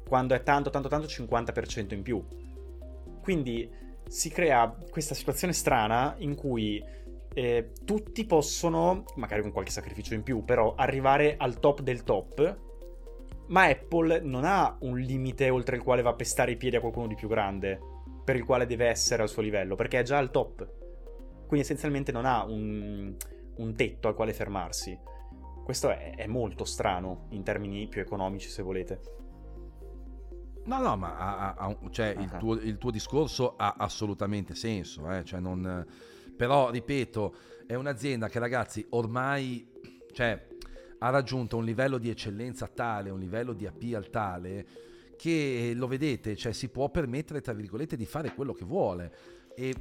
S2: quando è tanto tanto tanto 50% in più. Quindi si crea questa situazione strana in cui eh, tutti possono, magari con qualche sacrificio in più, però arrivare al top del top. Ma Apple non ha un limite oltre il quale va a pestare i piedi a qualcuno di più grande, per il quale deve essere al suo livello, perché è già al top. Quindi essenzialmente non ha un, un tetto al quale fermarsi. Questo è, è molto strano in termini più economici, se volete.
S3: No, no, ma ha- ha- cioè, il,
S2: Ah.
S3: tuo, il tuo discorso ha assolutamente senso, eh, cioè non- però ripeto, è un'azienda che ragazzi ormai cioè, ha raggiunto un livello di eccellenza tale, un livello di appeal tale, che lo vedete, cioè, si può permettere, tra virgolette, di fare quello che vuole. E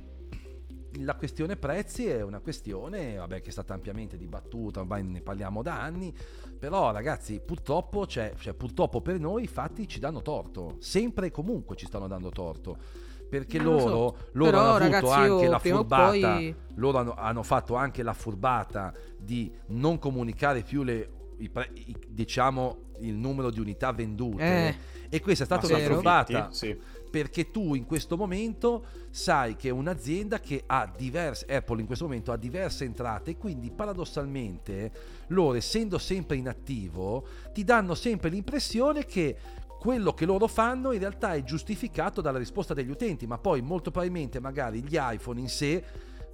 S3: la questione prezzi è una questione vabbè, che è stata ampiamente dibattuta, ormai ne parliamo da anni, però ragazzi purtroppo, c'è, cioè, purtroppo per noi i fatti ci danno torto, sempre e comunque ci stanno dando torto, perché
S1: Eh, lo so.
S3: loro, loro
S1: Però,
S3: hanno avuto
S1: ragazzi, io
S3: anche la furbata,
S1: poi-
S3: loro hanno, hanno fatto anche la furbata di non comunicare più le, i pre- i- diciamo il numero di unità vendute
S1: Eh.
S3: e questa è stata
S2: Ma
S3: una furbata
S2: Sì.
S3: Perché tu in questo momento sai che un'azienda che ha diverse Apple in questo momento ha diverse entrate e quindi paradossalmente loro essendo sempre in attivo ti danno sempre l'impressione che quello che loro fanno in realtà è giustificato dalla risposta degli utenti ma poi molto probabilmente magari gli iPhone in sé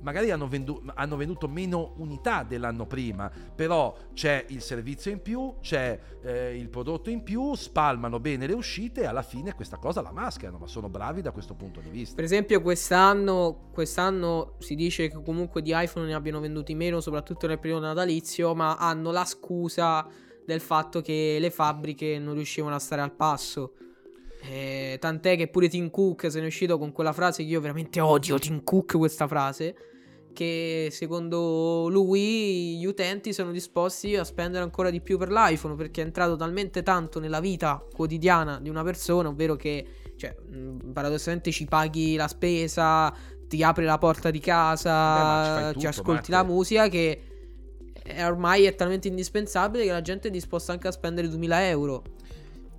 S3: magari hanno, vendu- hanno venduto meno unità dell'anno prima, però c'è il servizio in più, c'è eh, il prodotto in più, spalmano bene le uscite e alla fine questa cosa la mascherano, ma sono bravi da questo punto di vista.
S1: Per esempio, quest'anno, quest'anno si dice che comunque di iPhone ne abbiano venduti meno, soprattutto nel periodo natalizio, ma hanno la scusa del fatto che le fabbriche non riuscivano a stare al passo. Eh, tant'è che pure Tim Cook se ne è uscito con quella frase che io veramente odio Tim Cook questa frase. Che secondo lui gli utenti sono disposti a spendere ancora di più per l'iPhone perché è entrato talmente tanto nella vita quotidiana di una persona, ovvero che cioè, mh, paradossalmente ci paghi la spesa, ti apre la porta di casa,
S3: Beh,
S1: ci,
S3: tutto,
S1: ascolti
S3: Matte.
S1: la musica che è- ormai è talmente indispensabile che la gente è disposta anche a spendere 2000 euro.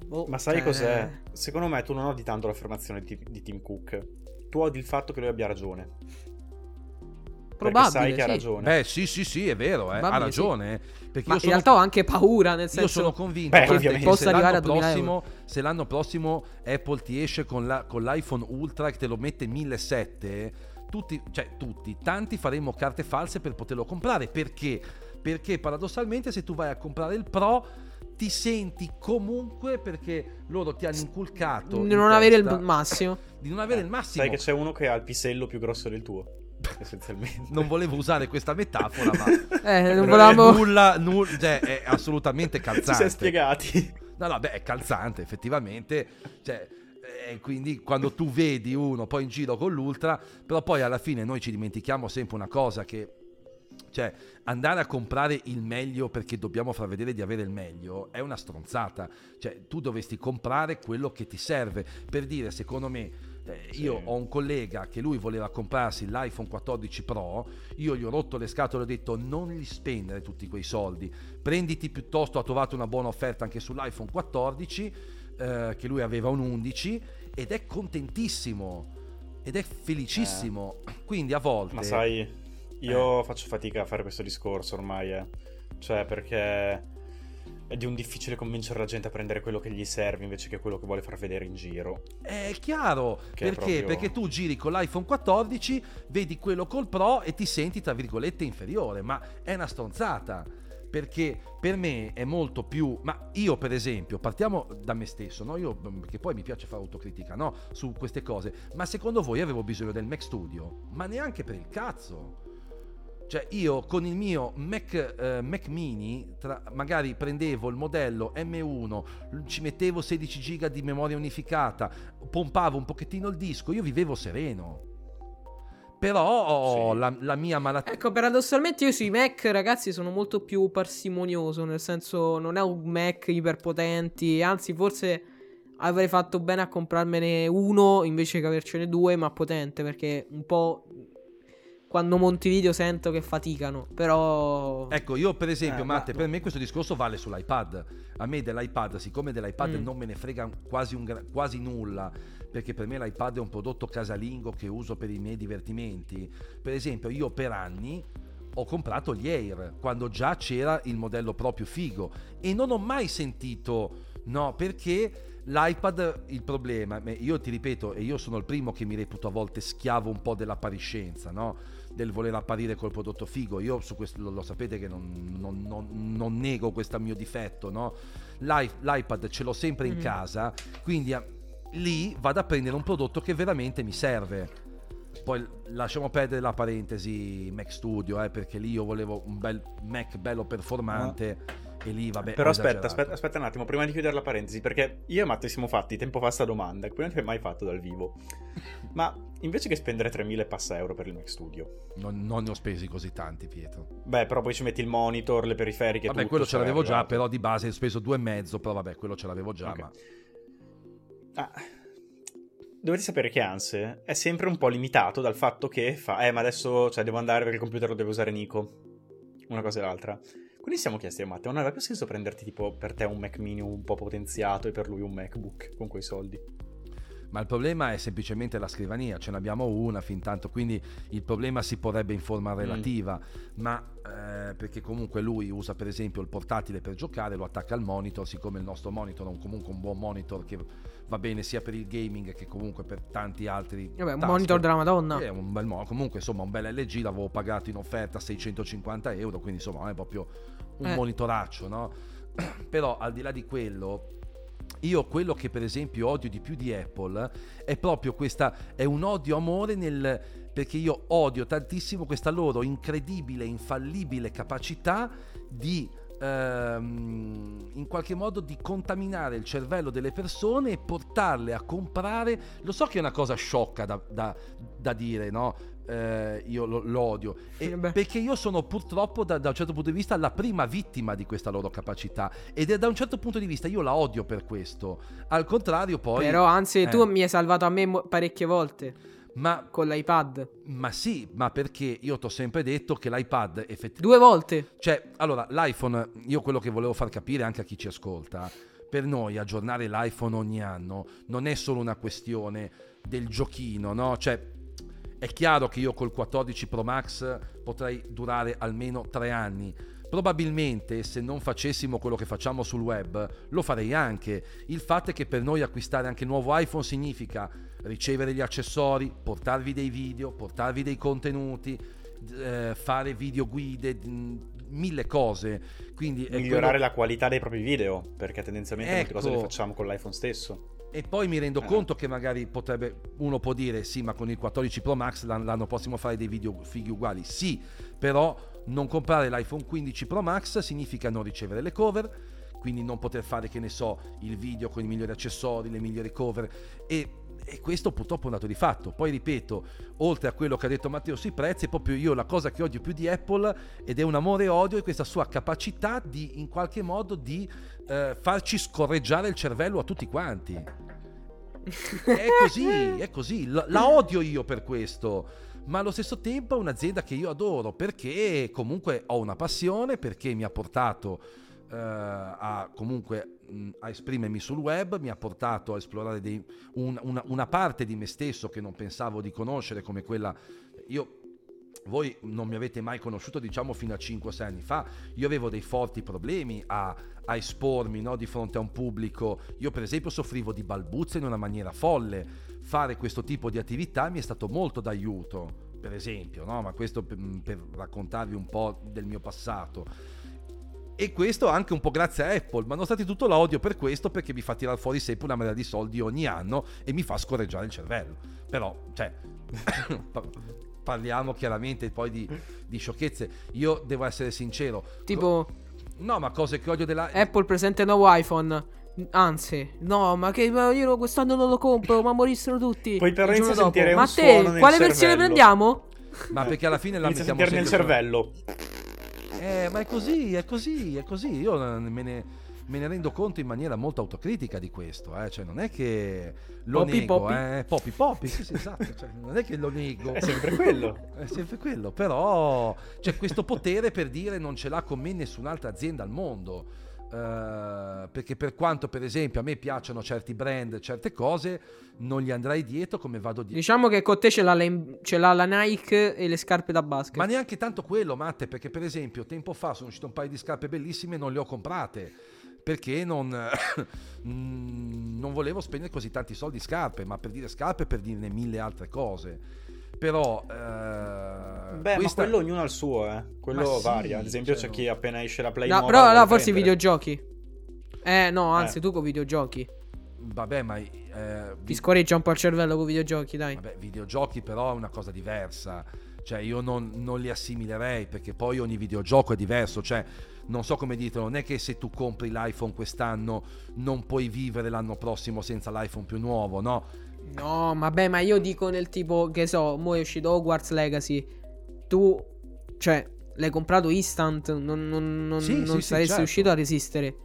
S1: Boh,
S2: Ma sai
S1: cioè-
S2: cos'è? Secondo me tu non odi tanto l'affermazione di, di Tim Cook. Tu odi il fatto che lui abbia ragione. Perché
S1: Probabile,
S2: sai che ha
S1: sì.
S2: ragione.
S3: Beh, sì, sì, sì, è vero, eh, ha ragione. Perché
S1: Ma
S3: io
S1: in
S3: sono,
S1: realtà ho anche paura, nel
S3: io
S1: senso...
S3: sono convinto
S2: Beh,
S3: che.
S1: Possa
S3: se,
S1: arrivare
S3: l'anno
S1: a 2000
S3: prossimo, se l'anno prossimo Apple ti esce con, la- con l'iPhone Ultra che te lo mette 1700, tutti, cioè tutti, tanti faremo carte false per poterlo comprare. Perché? Perché paradossalmente se tu vai a comprare il Pro ti senti comunque perché loro ti hanno inculcato
S1: di
S3: in
S1: non avere il massimo.
S3: di non avere
S2: Eh,
S3: il massimo.
S2: Sai che c'è uno che ha il pisello più grosso del tuo. Essenzialmente.
S3: Non volevo usare questa metafora, ma
S1: Eh, non volevamo...
S3: nulla, nulla, cioè, è assolutamente
S2: Ci
S3: calzante.
S2: siamo spiegati.
S3: No, no, beh, è calzante, effettivamente. Cioè, eh, quindi quando tu vedi uno poi in giro con l'ultra, però poi alla fine noi ci dimentichiamo sempre una cosa che cioè andare a comprare il meglio perché dobbiamo far vedere di avere il meglio è una stronzata. Cioè, tu dovresti comprare quello che ti serve. Per dire, secondo me, eh, io
S2: Sì.
S3: ho un collega che lui voleva comprarsi l'iPhone 14 Pro, io gli ho rotto le scatole e ho detto non li spendere tutti quei soldi, prenditi piuttosto, ha trovato una buona offerta anche sull'iPhone 14, eh, che lui aveva un 11, ed è contentissimo, ed è felicissimo. Quindi a volte...
S2: Ma sai, io faccio fatica a fare questo discorso ormai, eh. Cioè, perché è di un difficile convincere la gente a prendere quello che gli serve invece che quello che vuole far vedere in giro.
S3: È chiaro,
S2: Che è
S3: perché?
S2: proprio-
S3: Perché tu giri con l'iPhone 14, vedi quello col Pro e ti senti, tra virgolette, inferiore, ma è una stronzata. Perché per me è molto più... Ma io per esempio, partiamo da me stesso, no? Io, perché poi mi piace fare autocritica, no? Su queste cose. Ma secondo voi avevo bisogno del Mac Studio? Ma neanche per il cazzo. Cioè io con il mio Mac, eh, Mac mini tra- magari prendevo il modello M1, ci mettevo 16 giga di memoria unificata, pompavo un pochettino il disco, io vivevo sereno. Però
S2: Sì.
S3: la, la mia malattia...
S1: Ecco, paradossalmente io sui Mac, ragazzi, sono molto più parsimonioso, nel senso non è un Mac iperpotenti, anzi forse avrei fatto bene a comprarmene uno invece che avercene due, ma potente, perché un po' quando monti video sento che faticano, però...
S3: Ecco, io per esempio,
S2: Eh, ma-
S3: Matte, per me questo discorso vale sull'iPad. A me dell'iPad, siccome dell'iPad
S1: Mm.
S3: non me ne frega quasi, un quasi nulla, perché per me l'iPad è un prodotto casalingo che uso per i miei divertimenti. Per esempio, io per anni ho comprato gli Air quando già c'era il modello proprio figo e non ho mai sentito no perché l'iPad il problema io ti ripeto e io sono il primo che mi reputo a volte schiavo un po' dell'appariscenza no del voler apparire col prodotto figo. Io su questo lo, lo sapete che non, non- non- non nego questo mio difetto no? L'i- l'iPad ce l'ho sempre in
S1: Mhm.
S3: casa quindi a- lì vado a prendere un prodotto che veramente mi serve. Poi lasciamo perdere la parentesi Mac Studio, eh, perché lì io volevo un bel Mac bello performante e lì vabbè.
S2: Però aspetta, aspetta, aspetta un attimo, prima di chiudere la parentesi, perché io e Matte siamo fatti tempo fa sta domanda, che poi non ti hai mai fatto dal vivo. Ma invece che spendere 3.000 e passa euro per il Mac Studio,
S3: Non, non ne ho spesi così tanti, Pietro.
S2: beh, però poi ci metti il monitor, le periferiche,
S3: Vabbè,
S2: tutto,
S3: quello ce
S2: sarai
S3: l'avevo già,
S2: arrivato.
S3: però di base ho speso due e mezzo, però vabbè, quello ce l'avevo già,
S2: Ok.
S3: ma...
S2: Ah, dovete sapere che Anse è sempre un po' limitato dal fatto che fa, eh, ma adesso cioè, devo andare perché il computer lo deve usare Nico. Una cosa e l'altra. Quindi siamo chiesti a Matteo, non aveva più senso prenderti tipo per te un Mac mini un po' potenziato e per lui un MacBook con quei soldi?
S3: Ma il problema è semplicemente la scrivania, ce n'abbiamo una fin tanto, quindi il problema si porrebbe in forma relativa, ma eh, perché comunque lui usa per esempio il portatile per giocare, lo attacca al monitor, siccome il nostro monitor è un- comunque un buon monitor che va bene sia per il gaming che comunque per tanti altri...
S1: Vabbè, un
S3: task.
S1: monitor della Madonna.
S3: È un bel mo- comunque insomma un bel LG l'avevo pagato in offerta a 650 euro, quindi insomma non è proprio un
S1: Eh.
S3: monitoraccio, no? Però al di là di quello, io quello che per esempio odio di più di Apple è proprio questa, è un odio-amore nel... perché io odio tantissimo questa loro incredibile, infallibile capacità di ehm, in qualche modo di contaminare il cervello delle persone e portarle a comprare. Lo so che è una cosa sciocca da, da- da dire, no? eh, io lo, lo odio. E
S1: Eh
S3: perché io sono purtroppo, da, da un certo punto di vista, la prima vittima di questa loro capacità. Ed è da un certo punto di vista io la odio per questo. Al contrario, poi.
S1: Però, anzi,
S3: eh.
S1: tu mi hai salvato a me mo- parecchie volte
S3: Ma,
S1: con l'iPad.
S3: ma sì, ma perché io ti ho sempre detto che l'iPad effettivamente.
S1: Due volte.
S3: Cioè, allora, l'iPhone, io quello che volevo far capire anche a chi ci ascolta, per noi aggiornare l'iPhone ogni anno non è solo una questione del giochino, no? Cioè, è chiaro che io col 14 Pro Max potrei durare almeno tre anni. Probabilmente se non facessimo quello che facciamo sul web, lo farei anche. Il fatto è che per noi acquistare anche il nuovo iPhone significa ricevere gli accessori, portarvi dei video, portarvi dei contenuti, eh, fare video guide, mille cose. Quindi
S2: Migliorare
S3: quello-
S2: la qualità dei propri video, perché tendenzialmente molte cose le
S3: Ecco.
S2: facciamo con l'iPhone stesso.
S3: E poi mi rendo
S2: Eh.
S3: conto che magari potrebbe, uno può dire sì, ma con il 14 Pro Max l'an- l'anno prossimo fare dei video fighi uguali. Sì, però non comprare l'iPhone 15 Pro Max significa non ricevere le cover, quindi non poter fare, che ne so, il video con i migliori accessori, le migliori cover. E, e questo purtroppo è un dato di fatto. Poi ripeto, oltre a quello che ha detto Matteo sui prezzi, proprio io la cosa che odio più di Apple ed è un amore e odio è questa sua capacità di in qualche modo di eh, farci scorreggiare il cervello a tutti quanti. È così, è così. La, la odio io per questo. Ma allo stesso tempo è un'azienda che io adoro perché comunque ho una passione, perché mi ha portato a comunque mh, a esprimermi sul web, mi ha portato a esplorare dei- un- una, una parte di me stesso che non pensavo di conoscere come quella. Io voi non mi avete mai conosciuto diciamo fino a 5-6 anni fa, io avevo dei forti problemi a, a espormi no, di fronte a un pubblico, io per esempio soffrivo di balbuzia in una maniera folle, fare questo tipo di attività mi è stato molto d'aiuto, per esempio, no? ma questo per, per raccontarvi un po' del mio passato. E questo anche un po' grazie a Apple, ma nonostante tutto la odio per questo perché mi fa tirare fuori sempre una marea di soldi ogni anno e mi fa scorreggiare il cervello. Però, cioè, parliamo chiaramente poi di, di sciocchezze. Io devo essere sincero.
S1: Tipo,
S3: No, ma cose che odio della...
S1: Apple presenta il nuovo iPhone. Anzi, no, ma che ma io quest'anno non lo compro, ma morissero tutti.
S2: Poi a
S1: dopo.
S2: sentire un
S1: Ma
S2: suono
S1: te,
S2: nel
S1: quale versione
S2: cervello.
S1: prendiamo?
S3: Ma perché alla fine la
S2: Inizia a
S3: mettiamo
S2: sentire nel
S3: sempre...
S2: cervello.
S3: Eh, ma è così, è così, è così. Io me ne, me ne rendo conto in maniera molto autocritica di questo. Eh. Cioè, non è che lo
S1: Poppy,
S3: nego,
S1: poppy.
S3: eh. Poppy, poppy, sì, sì, esatto. Cioè, non è che lo nego.
S2: È sempre quello.
S3: È sempre quello, però c'è questo potere per dire non ce l'ha con me nessun'altra azienda al mondo. Eh, perché per quanto per esempio a me piacciono certi brand, certe cose, non gli andrei dietro come vado dietro.
S1: Diciamo che con te ce l'ha, la, ce l'ha la Nike e le scarpe da basket.
S3: Ma neanche tanto quello, Matte, perché per esempio tempo fa sono uscito un paio di scarpe bellissime e non le ho comprate. Perché non, mm, non volevo spendere così tanti soldi in scarpe, ma per dire scarpe per dirne mille altre cose. Però... eh,
S2: Beh,
S3: questa-
S2: ma quello ognuno ha il suo, eh. Quello
S3: Ma sì,
S2: varia. Ad esempio,
S3: cioè,
S2: c'è chi appena esce la Play
S1: No, però
S2: vuole
S1: forse i videogiochi. Eh, no, anzi,
S2: Eh.
S1: tu con videogiochi.
S3: Vabbè, ma... eh,
S1: Ti
S3: vi-
S1: scorreggia un po' il cervello con videogiochi, dai.
S3: Vabbè, videogiochi però è una cosa diversa. Cioè, io non, non li assimilerei perché poi ogni videogioco è diverso. Cioè, non so come dirtelo, non è che se tu compri l'iPhone quest'anno non puoi vivere l'anno prossimo senza l'iPhone più nuovo, no?
S1: No, vabbè, ma io dico nel tipo, che so, mo è uscito Hogwarts Legacy. Tu, cioè, l'hai comprato instant, non, non, non,
S3: Sì,
S1: non
S3: sì,
S1: saresti
S3: certo.
S1: riuscito a resistere.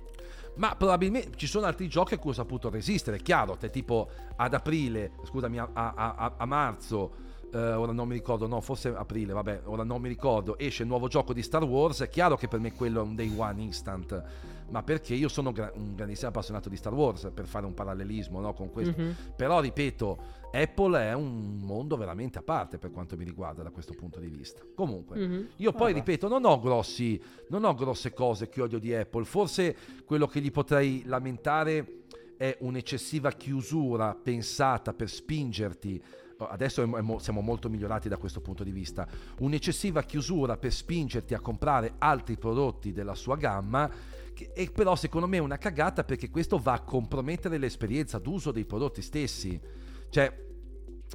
S3: Ma probabilmente ci sono altri giochi a cui ho saputo resistere. È chiaro, te tipo ad aprile, scusami, a, a- a- a marzo, eh, ora non mi ricordo, no, forse aprile, vabbè, ora non mi ricordo, esce il nuovo gioco di Star Wars. È chiaro che per me quello è un day one instant. Ma perché io sono gra- un grandissimo appassionato di Star Wars, per fare un parallelismo no, con questo.
S1: Mhm.
S3: Però ripeto, Apple è un mondo veramente a parte per quanto mi riguarda da questo punto di vista. Comunque,
S1: Mhm.
S3: io poi
S2: Ah,
S3: ripeto, non ho grossi, non ho grosse cose che odio di Apple. Forse quello che gli potrei lamentare è un'eccessiva chiusura pensata per spingerti. Adesso siamo molto migliorati da questo punto di vista. Un'eccessiva chiusura per spingerti a comprare altri prodotti della sua gamma. E però secondo me è una cagata perché questo va a compromettere l'esperienza d'uso dei prodotti stessi. Cioè,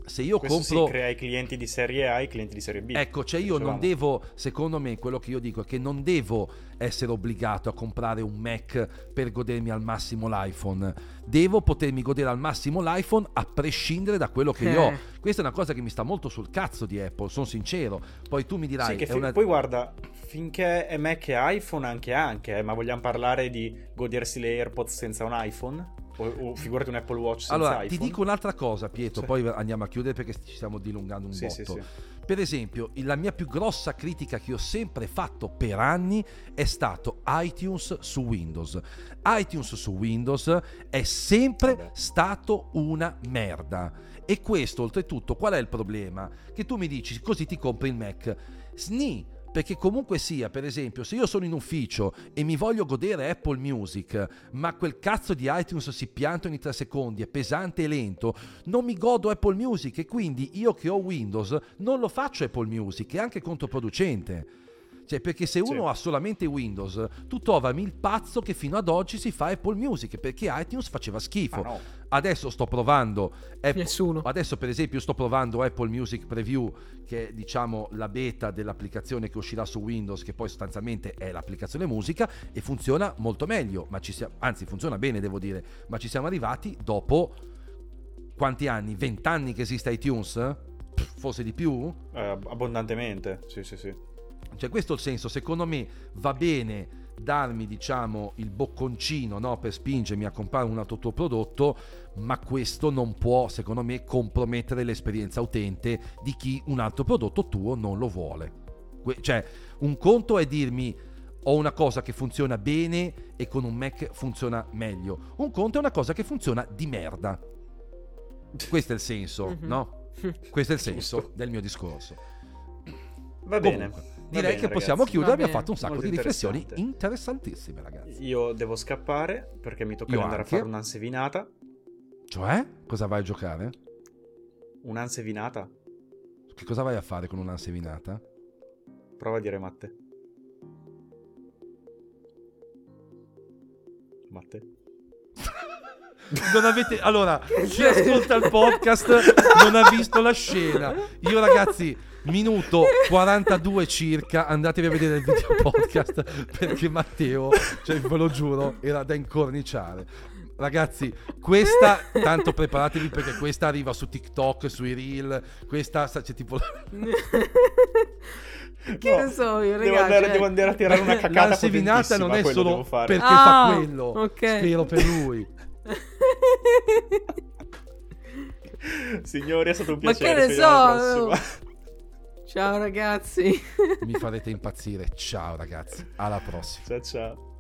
S3: se io
S2: Questo
S3: compro
S2: sì, crea i clienti di serie A e i clienti di serie B.
S3: Ecco, cioè io non devo, secondo me, quello che io dico è che non devo essere obbligato a comprare un Mac per godermi al massimo l'iPhone. Devo potermi godere al massimo l'iPhone a prescindere da quello che io ho.
S1: Eh.
S3: Questa è una cosa che mi sta molto sul cazzo di Apple, sono sincero. Poi tu mi dirai,
S2: Sì, che
S3: è
S2: fi-
S3: una-
S2: poi guarda, finché è Mac e iPhone anche anche, eh, ma vogliamo parlare di godersi le AirPods senza un iPhone? O, o figurati un Apple Watch senza
S3: Allora,
S2: iPhone?
S3: ti dico un'altra cosa, Pietro,
S2: Sì.
S3: poi andiamo a chiudere perché ci stiamo dilungando un
S2: Sì, sì,
S3: botto.
S2: sì.
S3: Per esempio, la mia più grossa critica che ho sempre fatto per anni è stato iTunes su Windows. iTunes su Windows è sempre
S2: Vabbè.
S3: stato una merda. E questo, oltretutto, qual è il problema? Che tu mi dici, così ti compri il Mac. Sni, perché comunque sia, per esempio, se io sono in ufficio e mi voglio godere Apple Music, ma quel cazzo di iTunes si pianta ogni tre secondi, è pesante e lento, non mi godo Apple Music e quindi io che ho Windows non lo faccio Apple Music, è anche controproducente. Cioè, perché se uno
S2: Sì.
S3: ha solamente Windows, tu trovami il pazzo che fino ad oggi si fa Apple Music, perché iTunes faceva schifo.
S2: No.
S3: Adesso sto provando Apple-
S1: Nessuno.
S3: Adesso per esempio sto provando Apple Music Preview, che è diciamo la beta dell'applicazione che uscirà su Windows, che poi sostanzialmente è l'applicazione musica e funziona molto meglio, ma ci sia- anzi funziona bene devo dire, ma ci siamo arrivati dopo quanti anni? 20 anni che esiste iTunes? Pff, Forse di più?
S2: Eh, abbondantemente, sì, sì, sì.
S3: Cioè questo è il senso, secondo me va bene darmi diciamo il bocconcino no, per spingermi a comprare un altro tuo prodotto, ma questo non può secondo me compromettere l'esperienza utente di chi un altro prodotto tuo non lo vuole. Que- cioè un conto è dirmi ho una cosa che funziona bene e con un Mac funziona meglio, un conto è una cosa che funziona di merda. Questo è il senso,
S1: Mhm.
S3: no? Questo è il senso del mio discorso.
S2: Va bene.
S3: Comunque,
S2: Va
S3: direi
S2: bene,
S3: che possiamo
S2: ragazzi.
S3: chiudere, abbiamo fatto un sacco
S2: molto
S3: di riflessioni
S2: interessante.
S3: interessantissime, ragazzi.
S2: Io devo scappare perché mi tocca
S3: Io
S2: andare
S3: anche.
S2: a fare un'ansevinata.
S3: Cioè, cosa vai a giocare?
S2: Un'ansevinata?
S3: Che cosa vai a fare con un'ansevinata?
S2: Prova a dire Matte. Matte?
S3: Non avete. Allora, chi ascolta il podcast non ha visto la scena. Io, ragazzi, minuto 42 circa. Andatevi a vedere il video podcast perché Matteo, cioè, ve lo giuro, era da incorniciare. Ragazzi, questa, tanto preparatevi perché questa arriva su TikTok, sui reel. Questa, c'è tipo.
S1: che
S2: No,
S1: ne so io,
S2: devo
S1: ragazzi.
S2: andare, devo andare a tirare una cacata
S3: L'ansevinata non è solo perché
S1: Ah,
S3: fa quello.
S1: ok.
S3: Spero per lui.
S2: Signori, è stato un
S1: Ma
S2: piacere.
S1: che ne so? Ciao ragazzi.
S3: Mi farete impazzire. Ciao ragazzi, alla prossima.
S2: Ciao ciao.